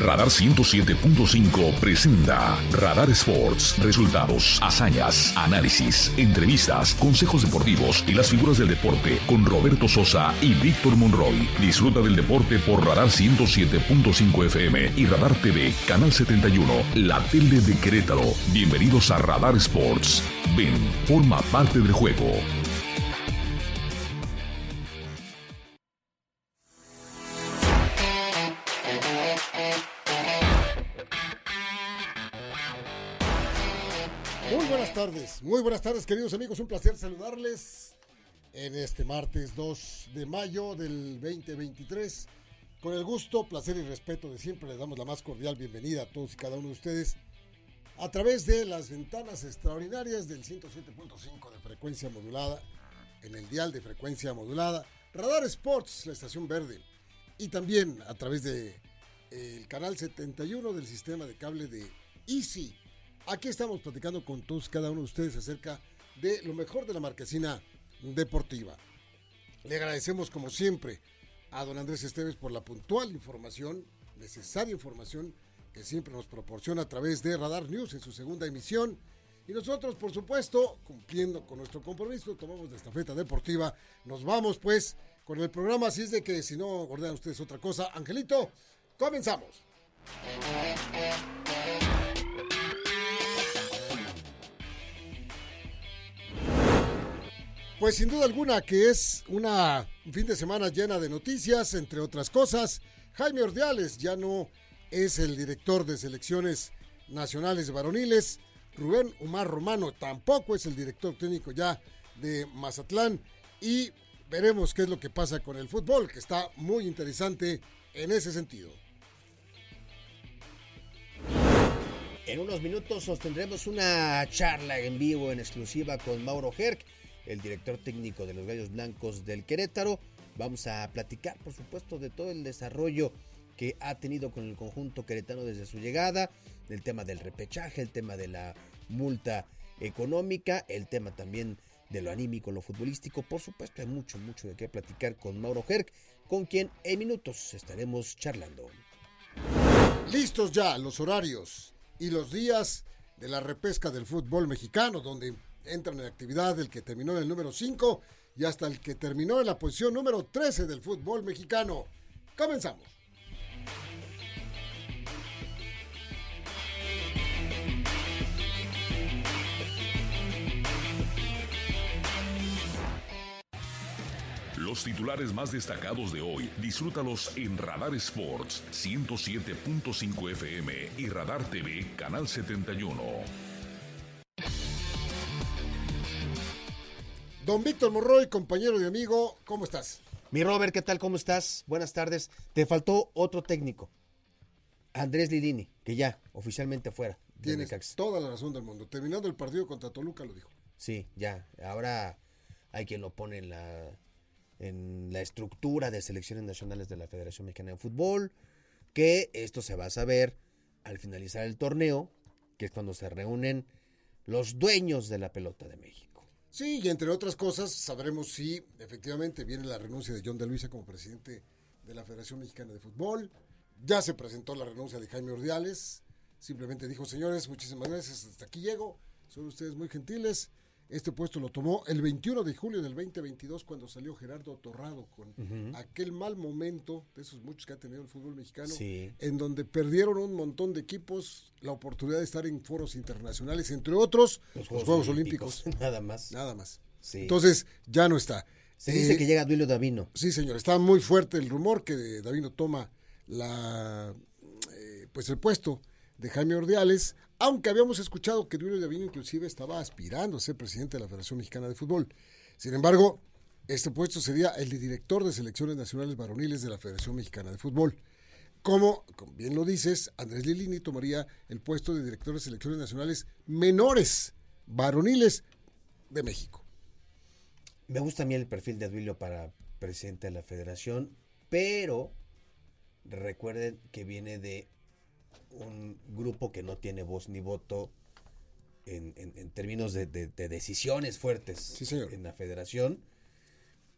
Radar 107.5 presenta Radar Sports. Resultados, hazañas, análisis, entrevistas, consejos deportivos y las figuras del deporte con Roberto Sosa y Víctor Monroy. Disfruta del deporte por Radar 107.5 FM y Radar TV, Canal 71, la tele de Querétaro. Bienvenidos a Radar Sports. Ven, forma parte del juego. Muy buenas tardes queridos amigos, un placer saludarles en este martes 2 de mayo del 2023. Con el gusto, placer y respeto de siempre les damos la más cordial bienvenida a todos y cada uno de ustedes a través de las ventanas extraordinarias del 107.5 de frecuencia modulada, en el dial de frecuencia modulada, Radar Sports, la estación verde, y también a través de eh, canal 71 del sistema de cable de Easy. Aquí estamos platicando con todos cada uno de ustedes acerca de lo mejor de la marquesina deportiva. Le agradecemos como siempre a don Andrés Esteves por la puntual información, necesaria información que siempre nos proporciona a través de Radar News en su segunda emisión. Y nosotros, por supuesto, cumpliendo con nuestro compromiso, tomamos la estafeta deportiva. Nos vamos pues con el programa, así es de que si no ordenan ustedes otra cosa, Angelito, comenzamos. Pues sin duda alguna que es una, un fin de semana llena de noticias, entre otras cosas. Jaime Ordiales ya no es el director de selecciones nacionales varoniles. Rubén Omar Romano tampoco es el director técnico ya de Mazatlán. Y veremos qué es lo que pasa con el fútbol, que está muy interesante en ese sentido. En unos minutos sostendremos una charla en vivo en exclusiva con Mauro Herc, el director técnico de los Gallos Blancos del Querétaro. Vamos a platicar, por supuesto, de todo el desarrollo que ha tenido con el conjunto queretano desde su llegada, el tema del repechaje, el tema de la multa económica, el tema también de lo anímico, lo futbolístico. Por supuesto, hay mucho, mucho de qué platicar con Mauro Herc, con quien en minutos estaremos charlando. Listos ya los horarios y los días de la repesca del fútbol mexicano, donde entran en actividad el que terminó en el número 5 y hasta el que terminó en la posición número 13 del fútbol mexicano. Comenzamos. Los titulares más destacados de hoy, disfrútalos en Radar Sports 107.5 FM y Radar TV Canal 71. Don Víctor Morroy, compañero y amigo, ¿cómo estás? Mi Robert, ¿qué tal? ¿Cómo estás? Buenas tardes. Te faltó otro técnico, Andrés Lidini, que ya oficialmente fuera. Tienes toda la razón del mundo. Terminando el partido contra Toluca lo dijo. Sí, ya. Ahora hay quien lo pone en la, en la estructura de selecciones nacionales de la Federación Mexicana de Fútbol, que esto se va a saber al finalizar el torneo, que es cuando se reúnen los dueños de la pelota de México. Sí, y entre otras cosas, sabremos si efectivamente viene la renuncia de John de Luisa como presidente de la Federación Mexicana de Fútbol. Ya se presentó la renuncia de Jaime Ordiales. Simplemente dijo, señores, muchísimas gracias, hasta aquí llego. Son ustedes muy gentiles. Este puesto lo tomó el 21 de julio del 2022 cuando salió Gerardo Torrado con aquel mal momento de esos muchos que ha tenido el fútbol mexicano, Sí. en donde perdieron un montón de equipos la oportunidad de estar en foros internacionales, entre otros los Juegos, Olímpicos. Nada más. Nada más. Sí. Entonces, ya no está. se dice Eh, que llega Duilio Davino. Sí, señor. Está muy fuerte el rumor que Davino toma la, eh, pues el puesto de Jaime Ordiales, aunque habíamos escuchado que Duilio Davino inclusive estaba aspirando a ser presidente de la Federación Mexicana de Fútbol. Sin embargo, este puesto sería el de director de selecciones nacionales varoniles de la Federación Mexicana de Fútbol. Como, como bien lo dices, Andrés Lilini tomaría el puesto de director de selecciones nacionales menores varoniles de México. Me gusta a mí el perfil de Duilio para presidente de la federación, pero recuerden que viene de un grupo que no tiene voz ni voto en, en- en términos de, de- de decisiones fuertes Sí, señor. en la federación,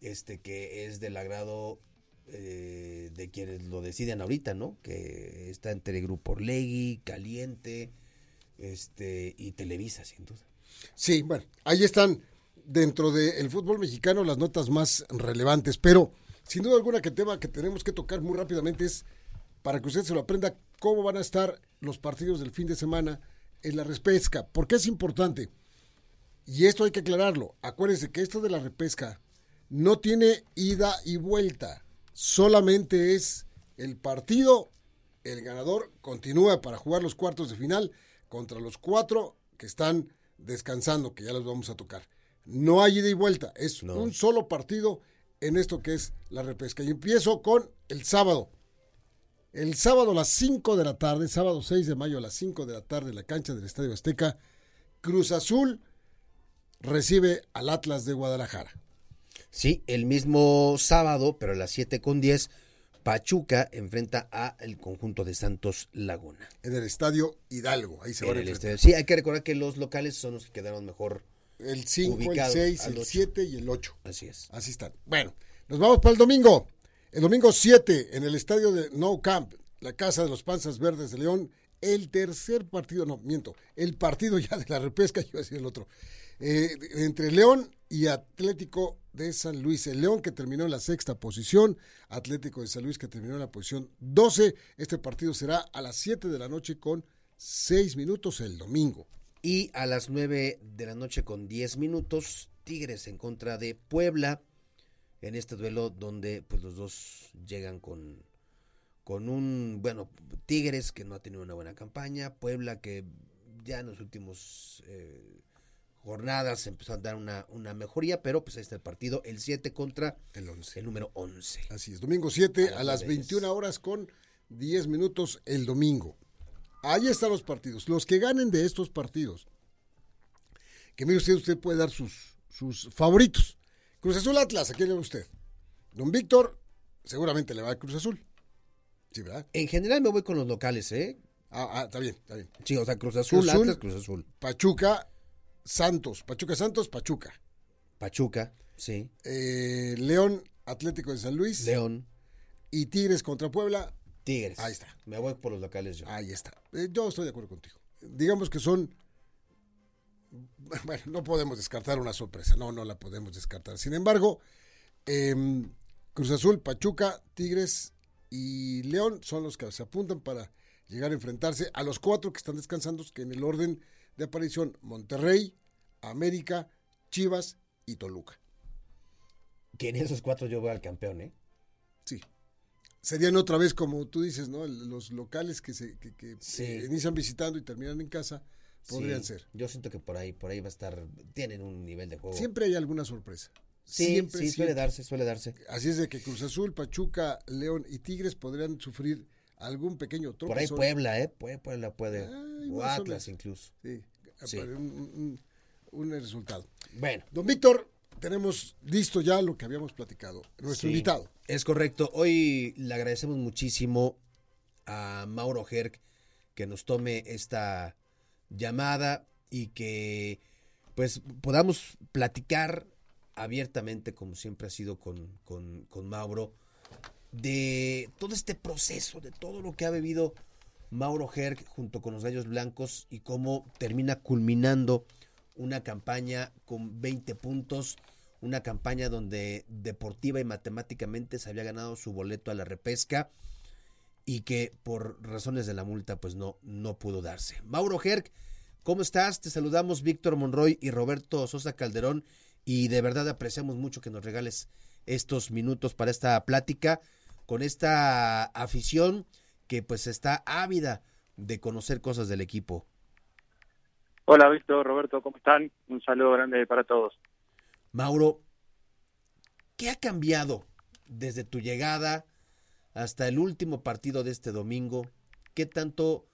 este que es del agrado eh, de quienes lo deciden ahorita, ¿no? Que está entre Grupo Orlegui, Caliente, este y Televisa, sin duda. Sí, bueno, ahí están dentro del fútbol mexicano las notas más relevantes, pero sin duda alguna que tema que tenemos que tocar muy rápidamente es para que usted se lo aprenda cómo van a estar los partidos del fin de semana en la repesca. ¿Por qué es importante? Y esto hay que aclararlo. Acuérdense que esto de la repesca no tiene ida y vuelta. Solamente es el partido, el ganador continúa para jugar los cuartos de final contra los cuatro que están descansando, que ya los vamos a tocar. No hay ida y vuelta, es un solo partido en esto que es la repesca. Y empiezo con el sábado. El sábado a las 5 de la tarde, sábado 6 de mayo a las 5 de la tarde en la cancha del Estadio Azteca, Cruz Azul recibe al Atlas de Guadalajara. Sí, el mismo sábado, pero a las 7 con 10, Pachuca enfrenta a el conjunto de Santos Laguna. En el Estadio Hidalgo, ahí se va a enfrentar. Sí, hay que recordar que los locales son los que quedaron mejor El 5, el 6, el 7 y el 8. Así es. Así están. Bueno, nos vamos para el domingo. El domingo 7 en el estadio de No Camp, la casa de los Panzas Verdes de León, el tercer partido, no, miento, el partido ya de la repesca, yo iba a decir el otro, eh, entre León y Atlético de San Luis. El León que terminó en la sexta posición, Atlético de San Luis que terminó en la posición 12. Este partido será a las 7 de la noche con 6 minutos el domingo. Y a las 9 de la noche con 10 minutos, Tigres en contra de Puebla en este duelo donde pues los dos llegan con, con un, bueno, Tigres que no ha tenido una buena campaña, Puebla que ya en los últimos eh, jornadas empezó a dar una, una mejoría, pero pues ahí está el partido, el 7 contra el 11. El número 11. Así es, domingo 7 a, las 21 horas con 10 minutos el domingo. Ahí están los partidos. Los que ganen de estos partidos, que mire usted, usted puede dar sus, sus favoritos. Cruz Azul Atlas, ¿a quién le va usted? Don Víctor, seguramente le va a Cruz Azul. Sí, ¿verdad? En general me voy con los locales, ¿eh? Ah, ah está bien, está bien. Sí, o sea, Cruz Azul, Atlas, Cruz Azul. Pachuca, Santos. Pachuca Santos, Pachuca. Pachuca, sí. Eh, León, Atlético de San Luis. León. Y Tigres contra Puebla. Tigres. Ahí está. Me voy por los locales yo. Ahí está. Eh, yo estoy de acuerdo contigo. Digamos que son bueno, no podemos descartar una sorpresa, no, no la podemos descartar. Sin embargo, em, Cruz Azul, Pachuca, Tigres y León son los que se apuntan para llegar a enfrentarse a los cuatro que están descansando, que en el orden de aparición, Monterrey, América, Chivas y Toluca. Que en esos cuatro yo voy al campeón, ¿eh? Sí. Serían otra vez, como tú dices, ¿no? Los locales que se que, inician visitando y terminan en casa podrían ser. Yo siento que por ahí, por ahí va a estar, tienen un nivel de juego. Siempre hay alguna sorpresa. Sí, siempre, sí, suele darse, suele darse. Así es de que Cruz Azul, Pachuca, León y Tigres podrían sufrir algún pequeño tropezón. Por ahí Puebla, ¿eh? Puebla puede. o Atlas incluso. Sí, Un, un, resultado. Bueno. Don Víctor, tenemos listo ya lo que habíamos platicado. Nuestro invitado. Es correcto. Hoy le agradecemos muchísimo a Mauro Herc que nos tome esta llamada y que pues podamos platicar abiertamente, como siempre ha sido con, con, Mauro, de todo este proceso, de todo lo que ha vivido Mauro Herc junto con los Gallos Blancos y cómo termina culminando una campaña con 20 puntos, una campaña donde deportiva y matemáticamente se había ganado su boleto a la repesca y que por razones de la multa pues no, no pudo darse. Mauro Herc, ¿cómo estás? Te saludamos Víctor Monroy y Roberto Sosa Calderón y de verdad apreciamos mucho que nos regales estos minutos para esta plática con esta afición que pues está ávida de conocer cosas del equipo. Hola Víctor, Roberto, ¿cómo están? Un saludo grande para todos. Mauro, ¿qué ha cambiado desde tu llegada hasta el último partido de este domingo? ¿Qué tanto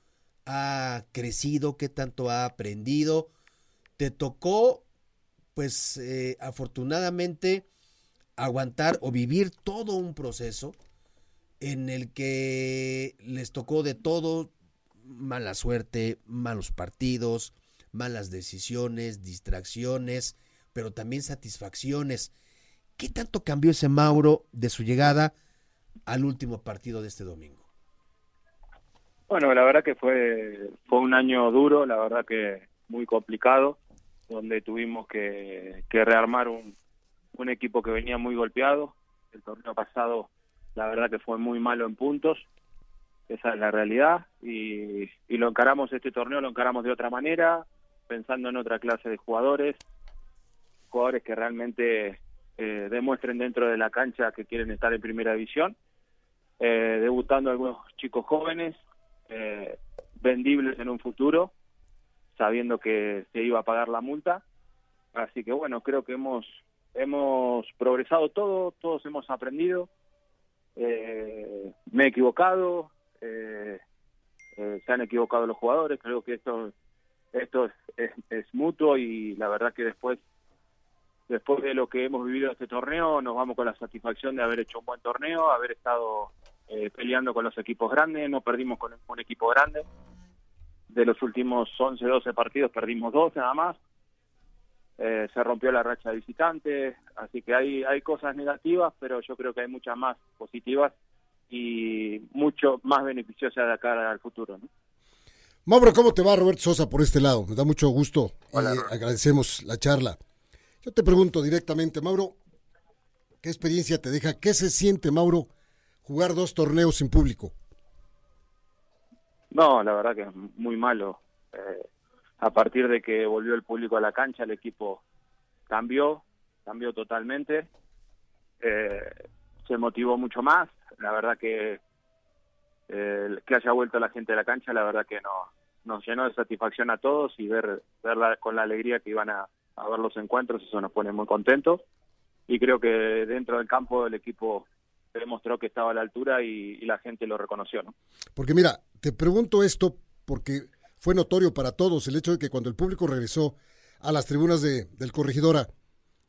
ha crecido? ¿Qué tanto ha aprendido? ¿Te tocó, pues eh, afortunadamente, aguantar o vivir todo un proceso en el que les tocó de todo, mala suerte, malos partidos, malas decisiones, distracciones, pero también satisfacciones. ¿Qué tanto cambió ese Mauro de su llegada al último partido de este domingo? Bueno, la verdad que fue, fue un año duro, la verdad que muy complicado, donde tuvimos que, que rearmar un, un equipo que venía muy golpeado. El torneo pasado, la verdad que fue muy malo en puntos, esa es la realidad, y, y lo encaramos este torneo, lo encaramos de otra manera, pensando en otra clase de jugadores, jugadores que realmente eh, demuestren dentro de la cancha que quieren estar en primera división, eh, debutando algunos chicos jóvenes, eh, vendibles en un futuro, sabiendo que se iba a pagar la multa. Así que bueno, creo que hemos hemos progresado todo, todos hemos aprendido. Eh, me he equivocado, eh, eh, se han equivocado los jugadores. Creo que esto esto es, es, es mutuo y la verdad que después después de lo que hemos vivido este torneo, nos vamos con la satisfacción de haber hecho un buen torneo, haber estado eh, peleando con los equipos grandes, no perdimos con un equipo grande. De los últimos 11, 12 partidos perdimos dos nada más. Eh, se rompió la racha de visitantes, así que hay, hay cosas negativas, pero yo creo que hay muchas más positivas y mucho más beneficiosas de acá al futuro. ¿no? Mauro, ¿cómo te va Roberto Sosa por este lado? Me da mucho gusto Hola, y agradecemos la charla. Yo te pregunto directamente, Mauro, ¿qué experiencia te deja? ¿Qué se siente, Mauro, jugar dos torneos sin público? No, la verdad que es muy malo. Eh, a partir de que volvió el público a la cancha, el equipo cambió, cambió totalmente. Eh, se motivó mucho más. La verdad que eh, que haya vuelto la gente a la cancha, la verdad que no, nos llenó de satisfacción a todos y ver verla con la alegría que iban a, a ver los encuentros, eso nos pone muy contentos. Y creo que dentro del campo el equipo demostró que estaba a la altura y, la gente lo reconoció, ¿no? Porque mira, te pregunto esto porque fue notorio para todos el hecho de que cuando el público regresó a las tribunas de, del Corregidora,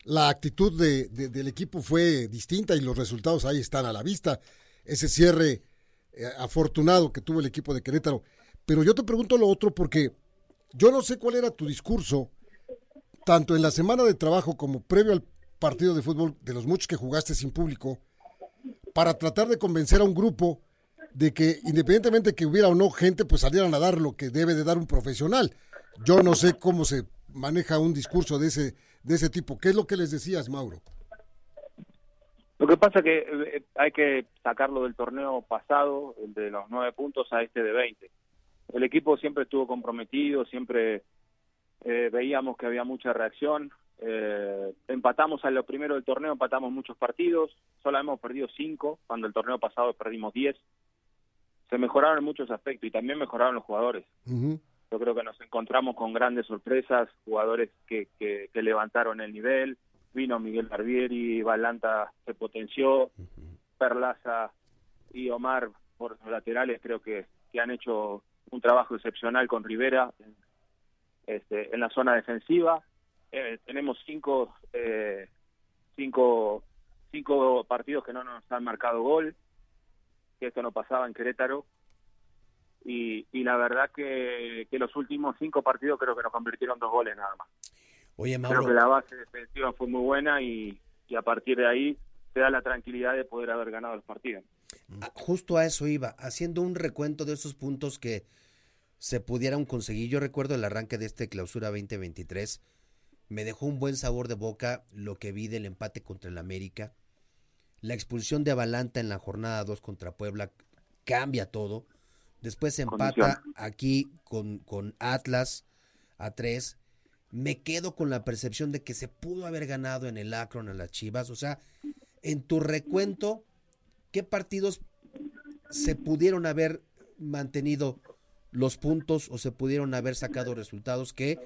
la actitud de, de, del equipo fue distinta y los resultados ahí están a la vista. Ese cierre eh, afortunado que tuvo el equipo de Querétaro. Pero yo te pregunto lo otro porque yo no sé cuál era tu discurso, tanto en la semana de trabajo como previo al partido de fútbol de los muchos que jugaste sin público, para tratar de convencer a un grupo de que independientemente que hubiera o no gente, pues salieran a dar lo que debe de dar un profesional. Yo no sé cómo se maneja un discurso de ese, de ese tipo. ¿Qué es lo que les decías, Mauro? Lo que pasa es que eh, hay que sacarlo del torneo pasado, el de los nueve puntos, a este de 20. El equipo siempre estuvo comprometido, siempre eh, veíamos que había mucha reacción. Eh, empatamos a lo primero del torneo, empatamos muchos partidos, solo hemos perdido cinco, cuando el torneo pasado perdimos diez. Se mejoraron en muchos aspectos y también mejoraron los jugadores. Uh -huh. Yo creo que nos encontramos con grandes sorpresas, jugadores que, que, que levantaron el nivel, vino Miguel Barbieri, Balanta se potenció, uh -huh. Perlaza y Omar por los laterales creo que, que han hecho un trabajo excepcional con Rivera este, en la zona defensiva. Eh, tenemos cinco, eh, cinco, cinco partidos que no nos han marcado gol, que esto no pasaba en Querétaro. Y, y la verdad que, que los últimos cinco partidos creo que nos convirtieron dos goles nada más. Oye, Mauro. Creo que la base defensiva fue muy buena y, y a partir de ahí te da la tranquilidad de poder haber ganado los partidos. Ah, justo a eso iba, haciendo un recuento de esos puntos que se pudieran conseguir. Yo recuerdo el arranque de este clausura 2023, me dejó un buen sabor de boca lo que vi del empate contra el América. La expulsión de Avalanta en la jornada 2 contra Puebla cambia todo. Después se empata Condición. aquí con, con Atlas a 3 me quedo con la percepción de que se pudo haber ganado en el Akron a las Chivas. O sea, en tu recuento, ¿qué partidos se pudieron haber mantenido los puntos o se pudieron haber sacado resultados que,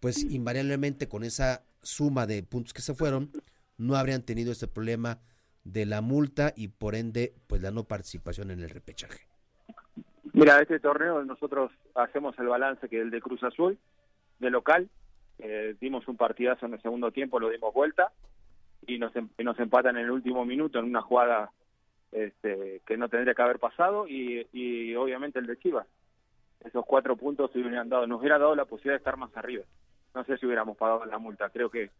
pues invariablemente con esa suma de puntos que se fueron, no habrían tenido este problema de la multa y por ende, pues la no participación en el repechaje? Mira, este torneo nosotros hacemos el balance que el de Cruz Azul, de local, eh, dimos un partidazo en el segundo tiempo, lo dimos vuelta y nos, y nos empatan en el último minuto en una jugada este, que no tendría que haber pasado y, y obviamente el de Chivas. Esos cuatro puntos se hubieran dado, nos hubiera dado la posibilidad de estar más arriba. No sé si hubiéramos pagado la multa. Creo que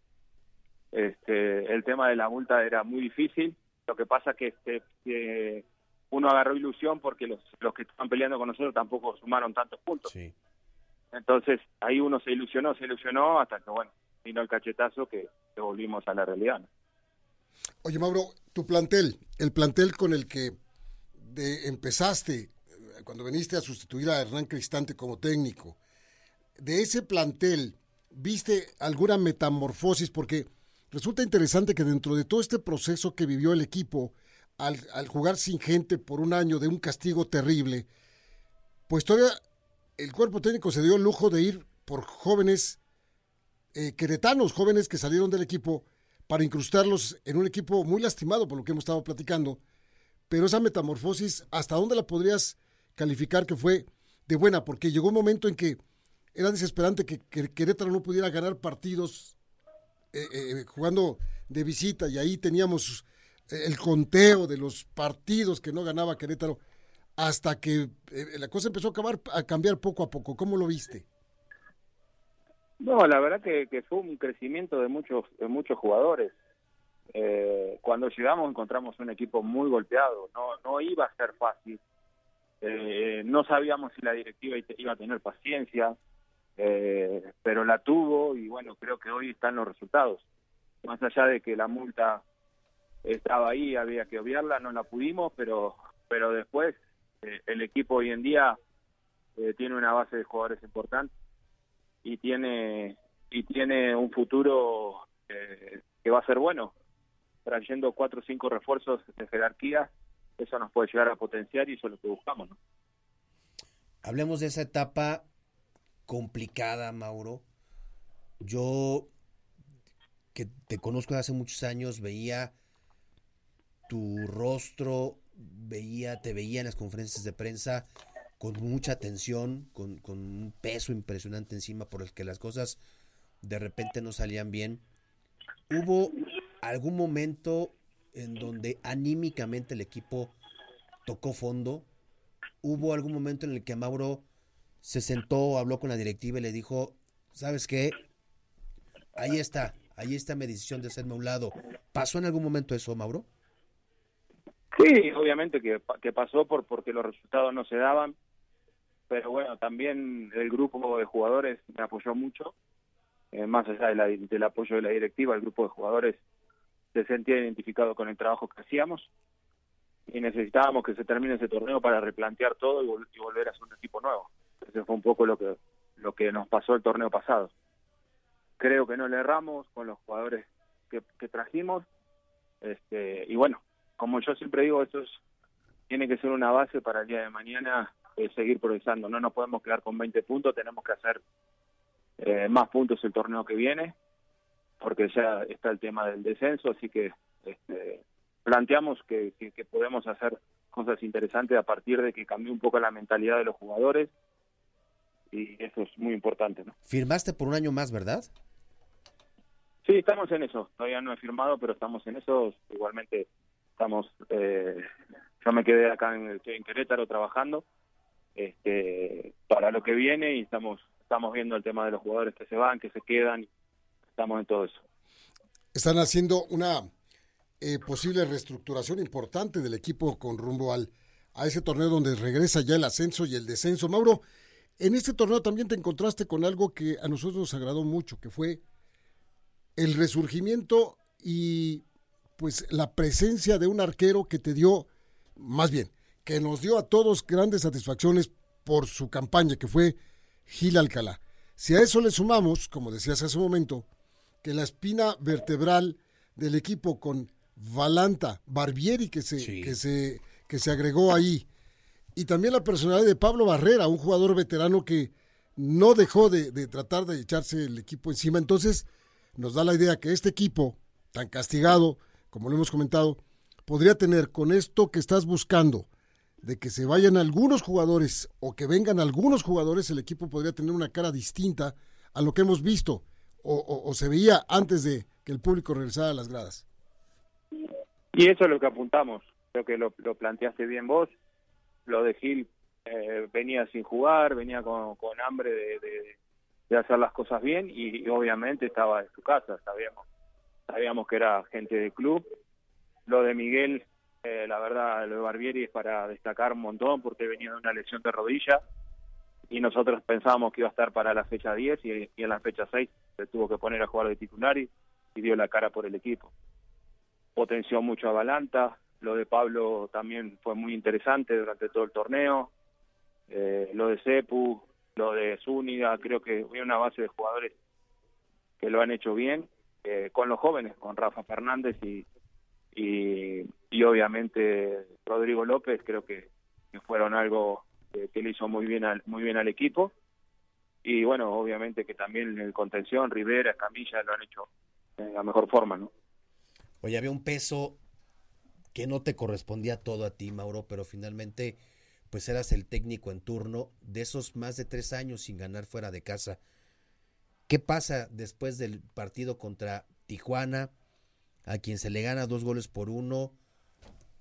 este, el tema de la multa era muy difícil Lo que pasa que este, uno agarró ilusión porque los, los que estaban peleando con nosotros tampoco sumaron tantos puntos. Entonces ahí uno se ilusionó, se ilusionó hasta que, bueno, vino el cachetazo que, volvimos a la realidad. Oye, Mauro, tu plantel, el plantel con el que empezaste cuando viniste a sustituir a Hernán Cristante como técnico, de ese plantel, ¿viste alguna metamorfosis? Porque resulta interesante que dentro de todo este proceso que vivió el equipo, al, jugar sin gente por un año de un castigo terrible, pues todavía el cuerpo técnico se dio el lujo de ir por jóvenes eh, queretanos, jóvenes que salieron del equipo para incrustarlos en un equipo muy lastimado por lo que hemos estado platicando. Pero esa metamorfosis, ¿hasta dónde la podrías calificar que fue de buena? Porque llegó un momento en que era desesperante que, Querétaro no pudiera ganar partidos eh, eh, jugando de visita y ahí teníamos eh, el conteo de los partidos que no ganaba Querétaro hasta que la cosa empezó a, acabar, a cambiar poco a poco. ¿Cómo lo viste? No, la verdad que, fue un crecimiento de muchos de muchos jugadores. cuando llegamos encontramos un equipo muy golpeado. No no iba a ser fácil. No sabíamos si la directiva iba a tener paciencia eh, pero la tuvo y bueno, creo que hoy están los resultados. Más allá de que la multa estaba ahí, había que obviarla, no la pudimos, pero, pero después eh, el equipo hoy en día eh, tiene una base de jugadores importante y tiene y tiene un futuro que va a ser bueno. Trayendo cuatro o cinco refuerzos de jerarquía, eso nos puede llegar a potenciar y eso es lo que buscamos. ¿no? Hablemos de esa etapa complicada, Mauro. Yo, que te conozco de hace muchos años, veía tu rostro, veía, te veía en las conferencias de prensa con mucha atención, con, con un peso impresionante encima por el que las cosas de repente no salían bien. ¿Hubo algún momento en donde anímicamente el equipo tocó fondo? ¿Hubo algún momento en el que Mauro se sentó, habló con la directiva y le dijo, ¿sabes qué? Ahí está, ahí está mi decisión de hacerme a un lado. ¿Pasó en algún momento eso, Mauro? Sí, obviamente que, pasó por porque los resultados no se daban, pero bueno, también el grupo de jugadores me apoyó mucho, eh, más allá del apoyo de la directiva, el grupo de jugadores se sentía identificado con el trabajo que hacíamos y necesitábamos que se termine ese torneo para replantear todo y volver a ser un equipo nuevo. Ese fue un poco lo que, lo que nos pasó el torneo pasado. Creo que no le erramos con los jugadores que, trajimos. Este, y bueno, como yo siempre digo, esto tiene que ser una base para el día de mañana eh, seguir progresando. No nos podemos quedar con 20 puntos, tenemos que hacer eh, más puntos el torneo que viene, porque ya está el tema del descenso, así que este, planteamos que, que, podemos hacer cosas interesantes a partir de que cambie un poco la mentalidad de los jugadores y eso es muy importante. ¿no? ¿Firmaste por un año más, verdad? Sí, estamos en eso. Todavía no he firmado, pero estamos en eso. Igualmente estamos. Eh, yo me quedé acá en, en Querétaro trabajando este, para lo que viene y estamos estamos viendo el tema de los jugadores que se van, que se quedan. Estamos en todo eso. Están haciendo una eh, posible reestructuración importante del equipo con rumbo al a ese torneo donde regresa ya el ascenso y el descenso. Mauro, en este torneo también te encontraste con algo que a nosotros nos agradó mucho, que fue el resurgimiento y pues la presencia de un arquero que te dio, más bien, que nos dio a todos grandes satisfacciones por su campaña, que fue Gil Alcalá. Si a eso le sumamos, como decías hace un momento, que la espina vertebral del equipo con Valanta, Barbieri que se, que se, que se agregó ahí, y también la personalidad de Pablo Barrera, un jugador veterano que no dejó de, tratar de echarse el equipo encima. Entonces, nos da la idea que este equipo, tan castigado, como lo hemos comentado, podría tener con esto que estás buscando, de que se vayan algunos jugadores o que vengan algunos jugadores, el equipo podría tener una cara distinta a lo que hemos visto o, se veía antes de que el público regresara a las gradas. Y eso es lo que apuntamos, creo que lo planteaste bien vos, lo de Gil eh, venía sin jugar, venía con, hambre de, hacer las cosas bien y, obviamente estaba en su casa, sabíamos, sabíamos que era gente del club. Lo de Miguel, eh, la verdad, lo de Barbieri es para destacar un montón porque venía de una lesión de rodilla y nosotros pensábamos que iba a estar para la fecha 10 y, en la fecha 6 se tuvo que poner a jugar de titular y, dio la cara por el equipo. Potenció mucho a Balanta, lo de Pablo también fue muy interesante durante todo el torneo, eh, lo de Cepu, lo de Zúñiga, creo que hay una base de jugadores que lo han hecho bien, eh, con los jóvenes, con Rafa Fernández y, y, obviamente Rodrigo López, creo que, fueron algo que, le hizo muy bien al, muy bien al equipo. Y bueno, obviamente que también en el contención, Rivera, Camilla lo han hecho en la mejor forma, ¿no? Oye, había un peso que no te correspondía todo a ti, Mauro, pero finalmente pues eras el técnico en turno de esos más de tres años sin ganar fuera de casa. ¿Qué pasa después del partido contra Tijuana, a quien se le gana dos goles por uno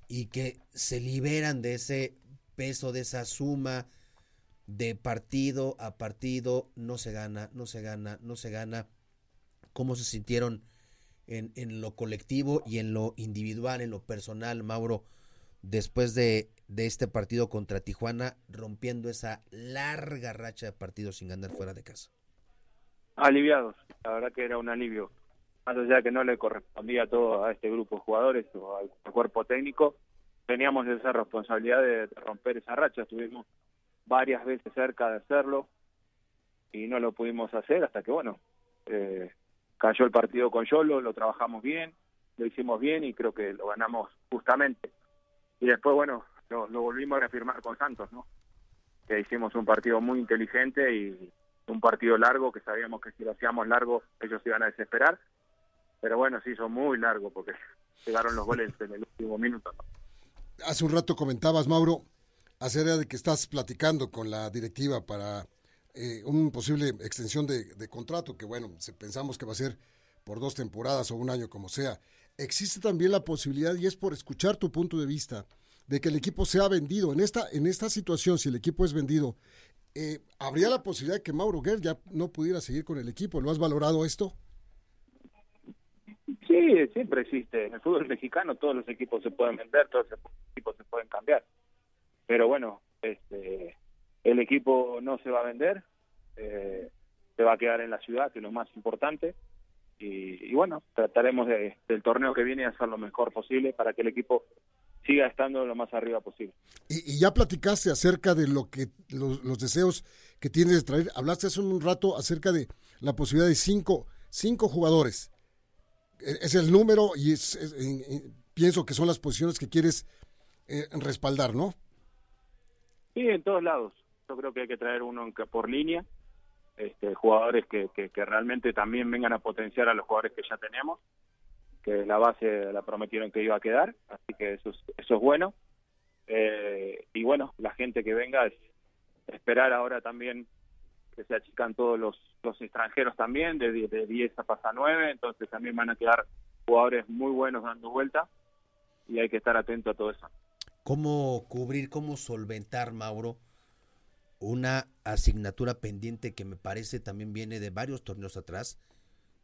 y que se liberan de ese peso, de esa suma de partido a partido, no se gana, no se gana, no se gana? ¿Cómo se sintieron en, en lo colectivo y en lo individual, en lo personal, Mauro? después de, este partido contra Tijuana, rompiendo esa larga racha de partidos sin ganar fuera de casa? Aliviados, la verdad que era un alivio. Más allá que no le correspondía todo a este grupo de jugadores o al cuerpo técnico, teníamos esa responsabilidad de romper esa racha. Estuvimos varias veces cerca de hacerlo y no lo pudimos hacer hasta que, bueno, eh, cayó el partido con Yolo, lo trabajamos bien, lo hicimos bien y creo que lo ganamos justamente y después, bueno, lo, volvimos a reafirmar con Santos, ¿no? Que hicimos un partido muy inteligente y un partido largo, que sabíamos que si lo hacíamos largo ellos iban a desesperar, pero bueno, se hizo muy largo porque llegaron los goles en el último minuto. Hace un rato comentabas, Mauro, acerca de que estás platicando con la directiva para eh, una posible extensión de, de, contrato, que bueno, pensamos que va a ser por dos temporadas o un año como sea existe también la posibilidad, y es por escuchar tu punto de vista, de que el equipo sea vendido. En esta, en esta situación, si el equipo es vendido, eh, ¿habría la posibilidad de que Mauro Guerra ya no pudiera seguir con el equipo? ¿Lo has valorado esto? Sí, siempre existe. En el fútbol mexicano todos los equipos se pueden vender, todos los equipos se pueden cambiar. Pero bueno, este, el equipo no se va a vender, eh, se va a quedar en la ciudad, que es lo más importante y, bueno, trataremos de, del torneo que viene hacer lo mejor posible para que el equipo siga estando lo más arriba posible. Y, ya platicaste acerca de lo que los, deseos que tienes de traer. Hablaste hace un rato acerca de la posibilidad de cinco, cinco jugadores. E, es el número y es, pienso que son las posiciones que quieres eh, respaldar, ¿no? Sí, en todos lados. Yo creo que hay que traer uno por línea este, jugadores que, que, realmente también vengan a potenciar a los jugadores que ya tenemos, que la base la prometieron que iba a quedar, así que eso es, eso es bueno. Eh, y bueno, la gente que venga es esperar ahora también que se achican todos los, los extranjeros también, de, de 10 a pasar 9, entonces también van a quedar jugadores muy buenos dando vuelta y hay que estar atento a todo eso. ¿Cómo cubrir, cómo solventar, Mauro, una asignatura pendiente que me parece también viene de varios torneos atrás,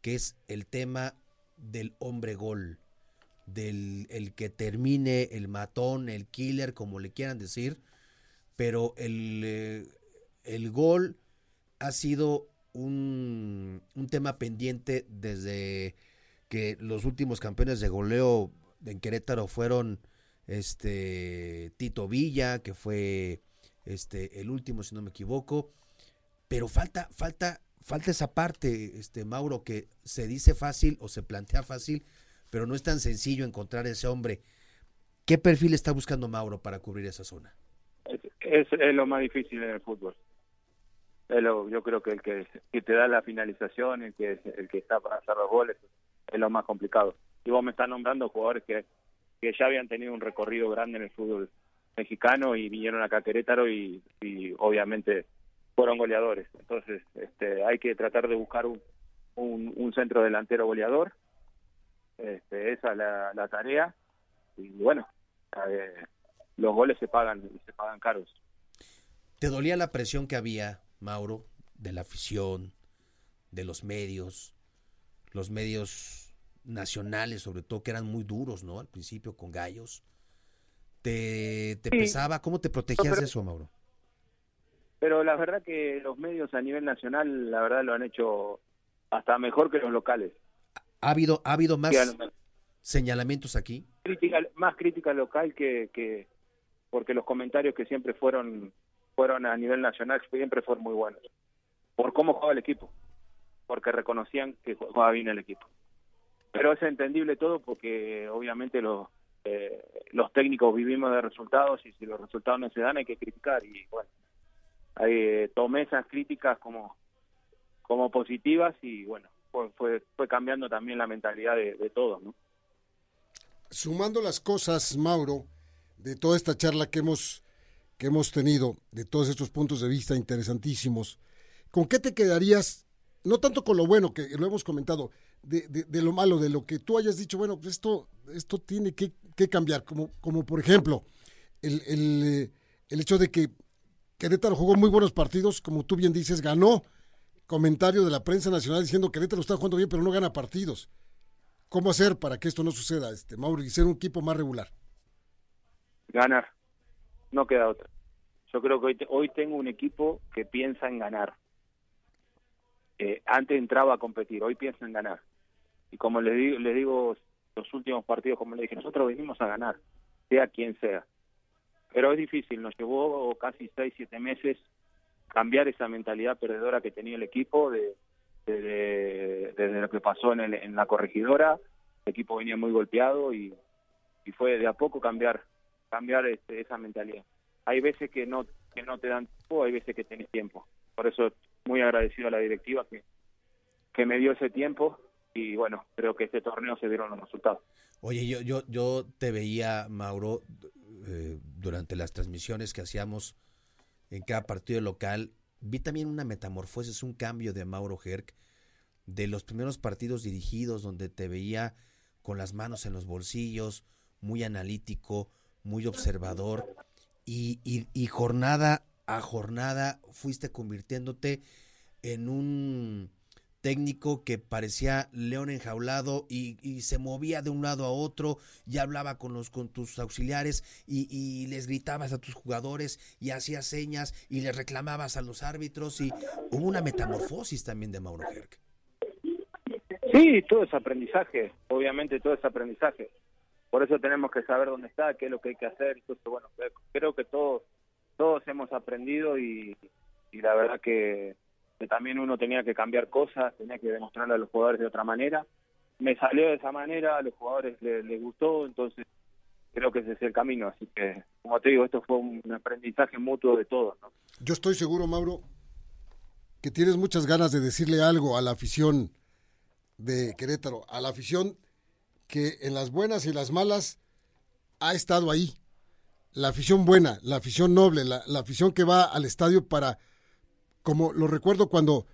que es el tema del hombre gol, del el que termine, el matón, el killer, como le quieran decir, pero el, eh, el gol ha sido un, un tema pendiente desde que los últimos campeones de goleo en Querétaro fueron este Tito Villa, que fue este, el último, si no me equivoco. Pero falta, falta, falta esa parte, este, Mauro, que se dice fácil o se plantea fácil, pero no es tan sencillo encontrar ese hombre. ¿Qué perfil está buscando Mauro para cubrir esa zona? Es, lo más difícil en el fútbol. yo creo que el que, te da la finalización, el que, el que está para hacer los goles, es lo más complicado. Y vos me estás nombrando jugadores que, que ya habían tenido un recorrido grande en el fútbol mexicano y vinieron acá a Querétaro y, obviamente fueron goleadores. Entonces este, hay que tratar de buscar un, centro delantero goleador. Este, esa es la, tarea. Y bueno, eh, los goles se pagan, se pagan caros. ¿Te dolía la presión que había, Mauro, de la afición, de los medios? Los medios nacionales, sobre todo, que eran muy duros, ¿no? Al principio con gallos. ¿Te, te pesaba? ¿Cómo te protegías de eso, Mauro? Pero la verdad que los medios a nivel nacional, la verdad, lo han hecho hasta mejor que los locales. ¿Ha habido, ha habido más señalamientos aquí? Crítica, más crítica local que, que porque los comentarios que siempre fueron fueron a nivel nacional siempre fueron muy buenos por cómo jugaba el equipo porque reconocían que jugaba bien el equipo pero es entendible todo porque obviamente los eh, los técnicos vivimos de resultados y si los resultados no se dan hay que criticar. Y bueno eh, tomé esas críticas como como positivas y bueno fue fue, fue cambiando también la mentalidad de, de todos no sumando las cosas Mauro de toda esta charla que hemos que hemos tenido de todos estos puntos de vista interesantísimos ¿con qué te quedarías no tanto con lo bueno que lo hemos comentado de, de, lo malo, de lo que tú hayas dicho, bueno, pues esto, esto tiene que, que cambiar, como, como por ejemplo, el, el, eh, el, hecho de que Querétaro jugó muy buenos partidos, como tú bien dices, ganó comentario de la prensa nacional diciendo que Querétaro está jugando bien, pero no gana partidos. ¿Cómo hacer para que esto no suceda, este Mauro, y ser un equipo más regular? Ganar, no queda otra. Yo creo que hoy, hoy tengo un equipo que piensa en ganar. Eh, antes entraba a competir, hoy piensa en ganar y como le digo, le digo los últimos partidos, como le dije, nosotros venimos a ganar, sea quien sea. Pero es difícil, nos llevó casi seis, siete meses cambiar esa mentalidad perdedora que tenía el equipo de, desde lo que pasó en, el, en la corregidora. El equipo venía muy golpeado y, y fue de a poco cambiar cambiar este, esa mentalidad. Hay veces que no que no te dan tiempo, hay veces que tenés tiempo. Por eso muy agradecido a la directiva que, que me dio ese tiempo y bueno, creo que este torneo se dieron los resultados. Oye, yo, yo, yo te veía, Mauro, eh, durante las transmisiones que hacíamos en cada partido local, vi también una metamorfosis, un cambio de Mauro Herc, de los primeros partidos dirigidos donde te veía con las manos en los bolsillos, muy analítico, muy observador, y, y, y jornada a jornada fuiste convirtiéndote en un técnico que parecía león enjaulado y, se movía de un lado a otro y hablaba con los con tus auxiliares y, les gritabas a tus jugadores y hacías señas y les reclamabas a los árbitros y hubo una metamorfosis también de Mauro Herc. Sí, todo es aprendizaje, obviamente todo es aprendizaje. Por eso tenemos que saber dónde está, qué es lo que hay que hacer. Entonces, bueno, creo que todos todos hemos aprendido y la verdad que también uno tenía que cambiar cosas, tenía que demostrarle a los jugadores de otra manera. Me salió de esa manera, a los jugadores les, gustó, entonces creo que ese es el camino. Así que, como te digo, esto fue un aprendizaje mutuo de todos. Yo estoy seguro, Mauro, que tienes muchas ganas de decirle algo a la afición de Querétaro, a la afición que en las buenas y las malas ha estado ahí. La afición buena, la afición noble, la afición que va al estadio para como lo recuerdo cuando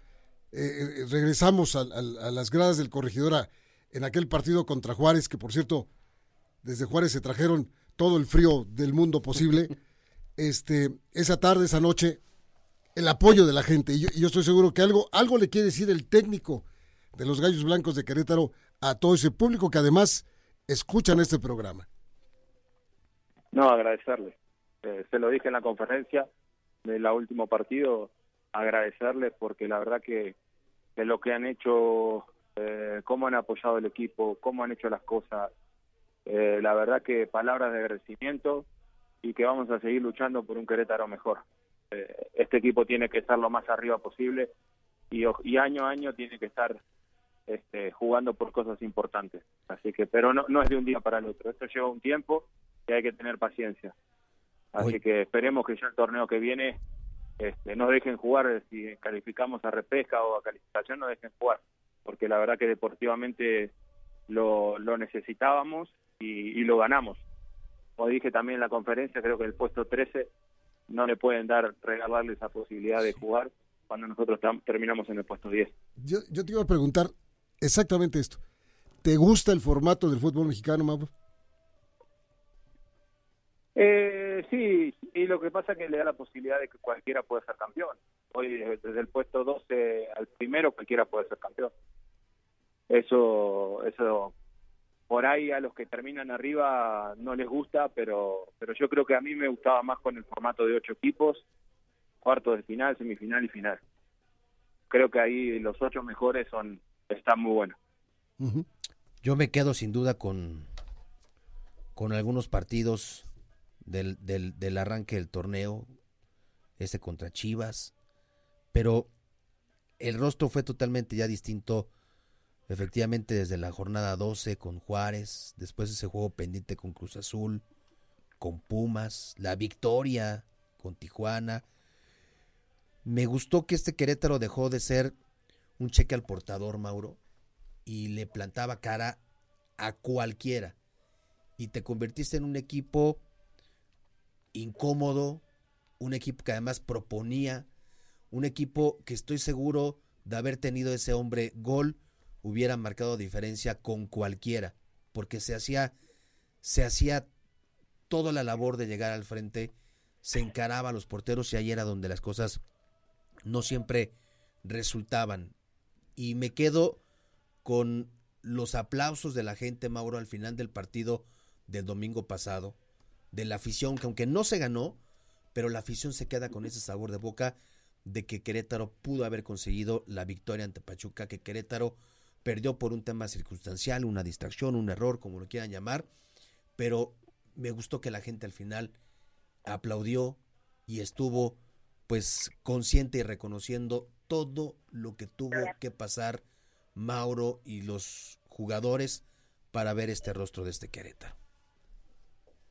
eh, eh, regresamos a, las gradas del Corregidora en aquel partido contra Juárez, que por cierto, desde Juárez se trajeron todo el frío del mundo posible. Este, esa tarde, esa noche, el apoyo de la gente. Y yo, estoy seguro que algo, algo le quiere decir el técnico de los Gallos Blancos de Querétaro a todo ese público que además escuchan este programa. No, agradecerle. Eh, se lo dije en la conferencia del último partido agradecerles porque la verdad que, de lo que han hecho, eh, cómo han apoyado el equipo, cómo han hecho las cosas, eh, la verdad que palabras de agradecimiento y que vamos a seguir luchando por un Querétaro mejor. Eh, este equipo tiene que estar lo más arriba posible y, y año a año tiene que estar este, jugando por cosas importantes. Así que, pero no, no es de un día para el otro. Esto lleva un tiempo y hay que tener paciencia. Así que esperemos que ya el torneo que viene este, no dejen jugar, eh, si calificamos a repesca o a calificación, no dejen jugar, porque la verdad que deportivamente lo, lo necesitábamos y, lo ganamos. Como dije también en la conferencia, creo que el puesto 13 no le pueden dar, regalarle esa posibilidad de jugar cuando nosotros terminamos en el puesto 10. Yo, yo te iba a preguntar exactamente esto. ¿Te gusta el formato del fútbol mexicano, Mauro? Eh, sí, y lo que pasa es que le da la posibilidad de que cualquiera pueda ser campeón. Hoy desde el puesto 12 al primero cualquiera puede ser campeón. Eso eso por ahí a los que terminan arriba no les gusta, pero, pero yo creo que a mí me gustaba más con el formato de ocho equipos, cuartos de final, semifinal y final. Creo que ahí los ocho mejores son están muy buenos. Yo me quedo sin duda con, con algunos partidos del, del, arranque del torneo, este contra Chivas, pero el rostro fue totalmente ya distinto efectivamente desde la jornada 12 con Juárez, después ese juego pendiente con Cruz Azul, con Pumas, la victoria con Tijuana. Me gustó que este Querétaro dejó de ser un cheque al portador, Mauro, y le plantaba cara a cualquiera. Y te convertiste en un equipo incómodo, un equipo que además proponía, un equipo que estoy seguro de haber tenido ese hombre gol, hubiera marcado diferencia con cualquiera, porque se hacía, se hacía toda la labor de llegar al frente, se encaraba a los porteros y ahí era donde las cosas no siempre resultaban. Y me quedo con los aplausos de la gente, Mauro, al final del partido del domingo pasado, de la afición, que aunque no se ganó, pero la afición se queda con ese sabor de boca de que Querétaro pudo haber conseguido la victoria ante Pachuca, que Querétaro perdió por un tema circunstancial, una distracción, un error, como lo quieran llamar, pero me gustó que la gente al final aplaudió y estuvo pues consciente y reconociendo todo lo que tuvo que pasar Mauro y los jugadores para ver este rostro de este Querétaro.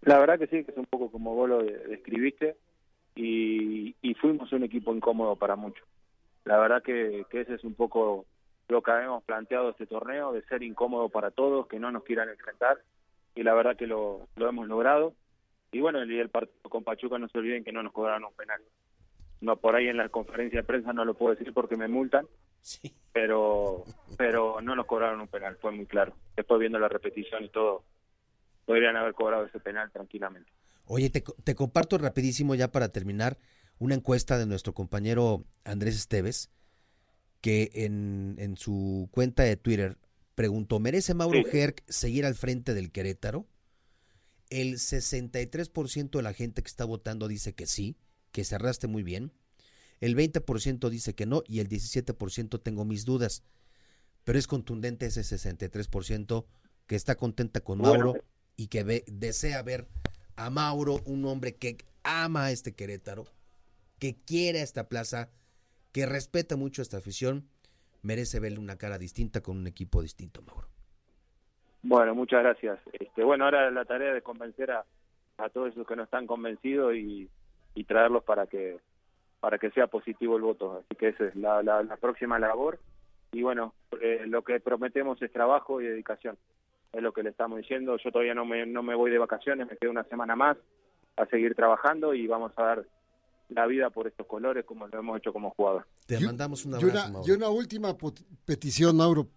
La verdad que sí, que es un poco como vos lo describiste y, y fuimos un equipo incómodo para muchos. La verdad que, que ese es un poco lo que habíamos planteado este torneo, de ser incómodo para todos, que no nos quieran enfrentar, y la verdad que lo, lo hemos logrado. Y bueno, el, el partido con Pachuca no se olviden que no nos cobraron un penal. No, por ahí en la conferencia de prensa no lo puedo decir porque me multan, sí. pero pero no nos cobraron un penal, fue muy claro. Después viendo la repetición y todo, podrían haber cobrado ese penal tranquilamente. Oye, te, te comparto rapidísimo ya para terminar una encuesta de nuestro compañero Andrés Esteves, que en, en su cuenta de Twitter preguntó, ¿merece Mauro sí. Herc seguir al frente del Querétaro? El 63% de la gente que está votando dice que sí, que cerraste muy bien. El 20% dice que no y el 17% tengo mis dudas. Pero es contundente ese 63% que está contenta con Mauro bueno. Y que ve, desea ver a Mauro, un hombre que ama a este Querétaro, que quiere esta plaza que respeta mucho esta afición, merece verle una cara distinta con un equipo distinto, Mauro. Bueno, muchas gracias. Este, bueno, ahora la tarea de convencer a, todos esos que no están convencidos y, traerlos para que para que sea positivo el voto. Así que esa es la próxima labor. Y bueno, eh, lo que prometemos es trabajo y dedicación. Es lo que le estamos diciendo. Yo todavía no me, no me voy de vacaciones, me quedo una semana más a seguir trabajando y vamos a dar la vida por estos colores como lo hemos hecho como jugador. Te mandamos un abrazo, y una, y una última petición, Mauro.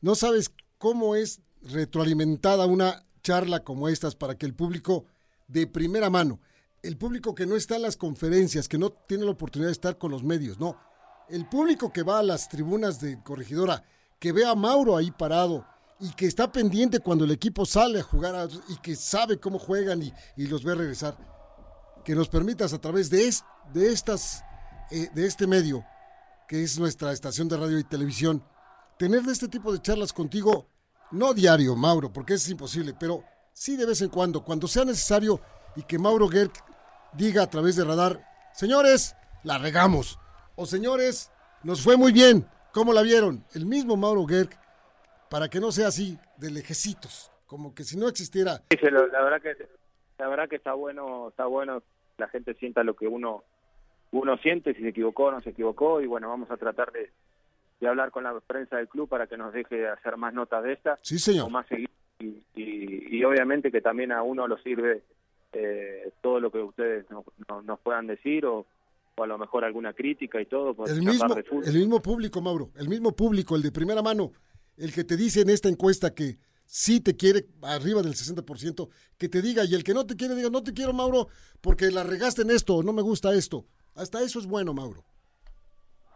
No sabes cómo es retroalimentada una charla como estas para que el público de primera mano, el público que no está en las conferencias, que no tiene la oportunidad de estar con los medios, no, el público que va a las tribunas de corregidora, que ve a Mauro ahí parado y que está pendiente cuando el equipo sale a jugar y que sabe cómo juegan y, y los ve regresar que nos permitas a través de, es, de estas eh, de este medio que es nuestra estación de radio y televisión tener este tipo de charlas contigo no diario Mauro porque es imposible pero sí de vez en cuando cuando sea necesario y que Mauro Gerg diga a través de radar señores la regamos o señores nos fue muy bien ¿cómo la vieron? el mismo Mauro Gerg para que no sea así de lejecitos como que si no existiera sí, la verdad que la verdad que está bueno, está bueno la gente sienta lo que uno uno siente, si se equivocó o no se equivocó, y bueno, vamos a tratar de, de hablar con la prensa del club para que nos deje hacer más notas de esta, sí, señor. o más seguir, y, y, y, obviamente que también a uno lo sirve eh, todo lo que ustedes nos, nos, nos puedan decir, o, o, a lo mejor alguna crítica y todo. El mismo, el mismo público, Mauro, el mismo público, el de primera mano, el que te dice en esta encuesta que sí te quiere arriba del 60%, que te diga, y el que no te quiere, diga, no te quiero, Mauro, porque la regaste en esto, no me gusta esto. Hasta eso es bueno, Mauro.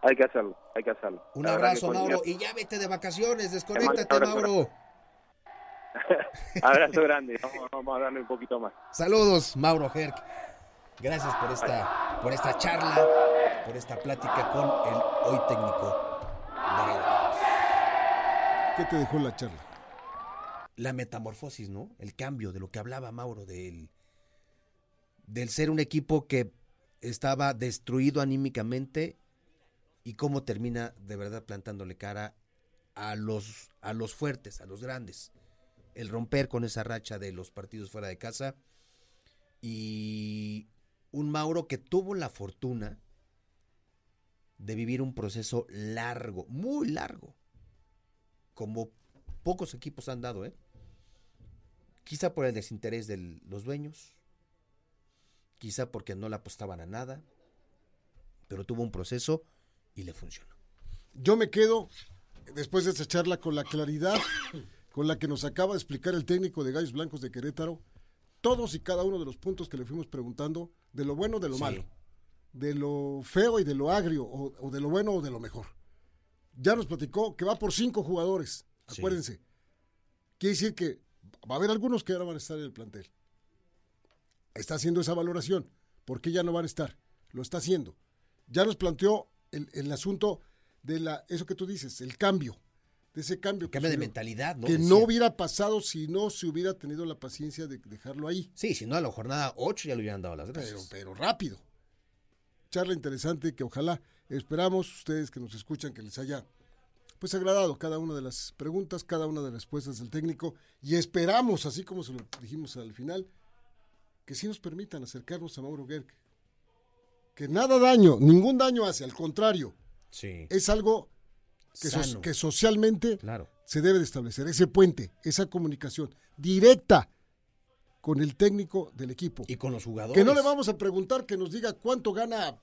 Hay que hacerlo, hay que hacerlo. Un la abrazo, Mauro, y ya vete de vacaciones, desconéctate, Mauro. Abrazo grande, vamos, a darle un poquito más. Saludos, Mauro Herc. Gracias por esta, por esta charla, por esta plática con el hoy técnico de ¿Qué te dejó la charla? La metamorfosis, ¿no? El cambio de lo que hablaba Mauro, del, del ser un equipo que estaba destruido anímicamente y cómo termina de verdad plantándole cara a los, a los fuertes, a los grandes. El romper con esa racha de los partidos fuera de casa y un Mauro que tuvo la fortuna de vivir un proceso largo, muy largo, como pocos equipos han dado, ¿eh? Quizá por el desinterés de los dueños, quizá porque no le apostaban a nada, pero tuvo un proceso y le funcionó. Yo me quedo, después de esta charla, con la claridad con la que nos acaba de explicar el técnico de Gallos Blancos de Querétaro, todos y cada uno de los puntos que le fuimos preguntando, de lo bueno, de lo malo, de lo feo y de lo agrio, o, de lo bueno o de lo mejor. Ya nos platicó que va por cinco jugadores, acuérdense. Quiere decir que va a haber algunos que ahora van a estar en el plantel. Está haciendo esa valoración. ¿Por qué ya no van a estar? Lo está haciendo. Ya nos planteó el, asunto de la, eso que tú dices, el cambio, de ese cambio. Cambio de mentalidad, ¿no? Que no hubiera pasado si no se hubiera tenido la paciencia de dejarlo ahí. Sí, si no a la jornada 8 ya le hubieran dado las gracias. Pero, pero rápido. Charla interesante que ojalá esperamos ustedes que nos escuchan que les haya pues agradado cada una de las preguntas, cada una de las respuestas del técnico y esperamos, así como se lo dijimos al final, que sí nos permitan acercarnos a Mauro Gerg, que nada daño, ningún daño hace, al contrario. Sí. Es algo que, que socialmente se debe de establecer, ese puente, esa comunicación directa con el técnico del equipo. Y con los jugadores. Que no le vamos a preguntar que nos diga cuánto gana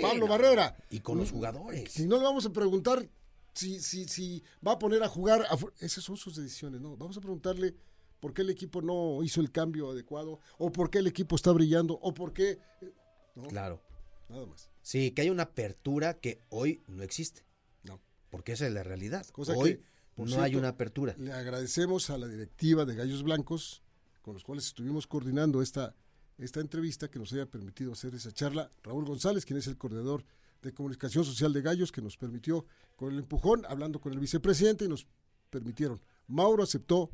Pablo Barrera. Y con los jugadores. Si no le vamos a preguntar si, si, si va a poner a jugar. Esas son sus decisiones, ¿no? Vamos a preguntarle por qué el equipo no hizo el cambio adecuado, o por qué el equipo está brillando, o por qué Claro. Nada más. Sí, que hay una apertura que hoy no existe. No. Porque esa es la realidad. hoy no hay una apertura. Le agradecemos a la directiva de Gallos Blancos, con los cuales estuvimos coordinando esta, esta entrevista, que nos haya permitido hacer esa charla. Raúl González, quien es el coordinador de comunicación social de Gallos, que nos permitió con el empujón, hablando con el vicepresidente, y nos permitieron. Mauro aceptó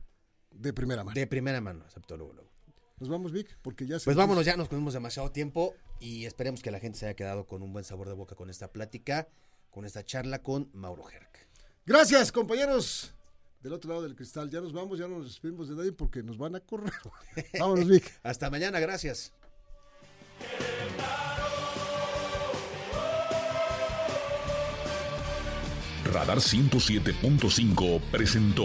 de primera mano. De primera mano, aceptó luego. luego. Nos vamos, Vic, porque ya se. Pues vámonos, ya nos comimos demasiado tiempo y esperemos que la gente se haya quedado con un buen sabor de boca con esta plática, con esta charla con Mauro Herc. Gracias, compañeros. Del otro lado del cristal, ya nos vamos, ya no nos despedimos de nadie porque nos van a correr. Vámonos, Vic. Hasta mañana, gracias. Radar 107.5 presentó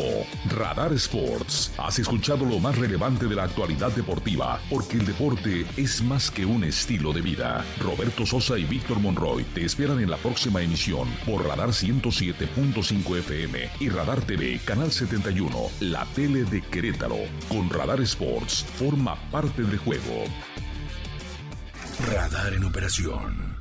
Radar Sports. Has escuchado lo más relevante de la actualidad deportiva, porque el deporte es más que un estilo de vida. Roberto Sosa y Víctor Monroy te esperan en la próxima emisión por Radar 107.5 FM y Radar TV, Canal 71, la tele de Querétaro. Con Radar Sports, forma parte del juego. Radar en operación.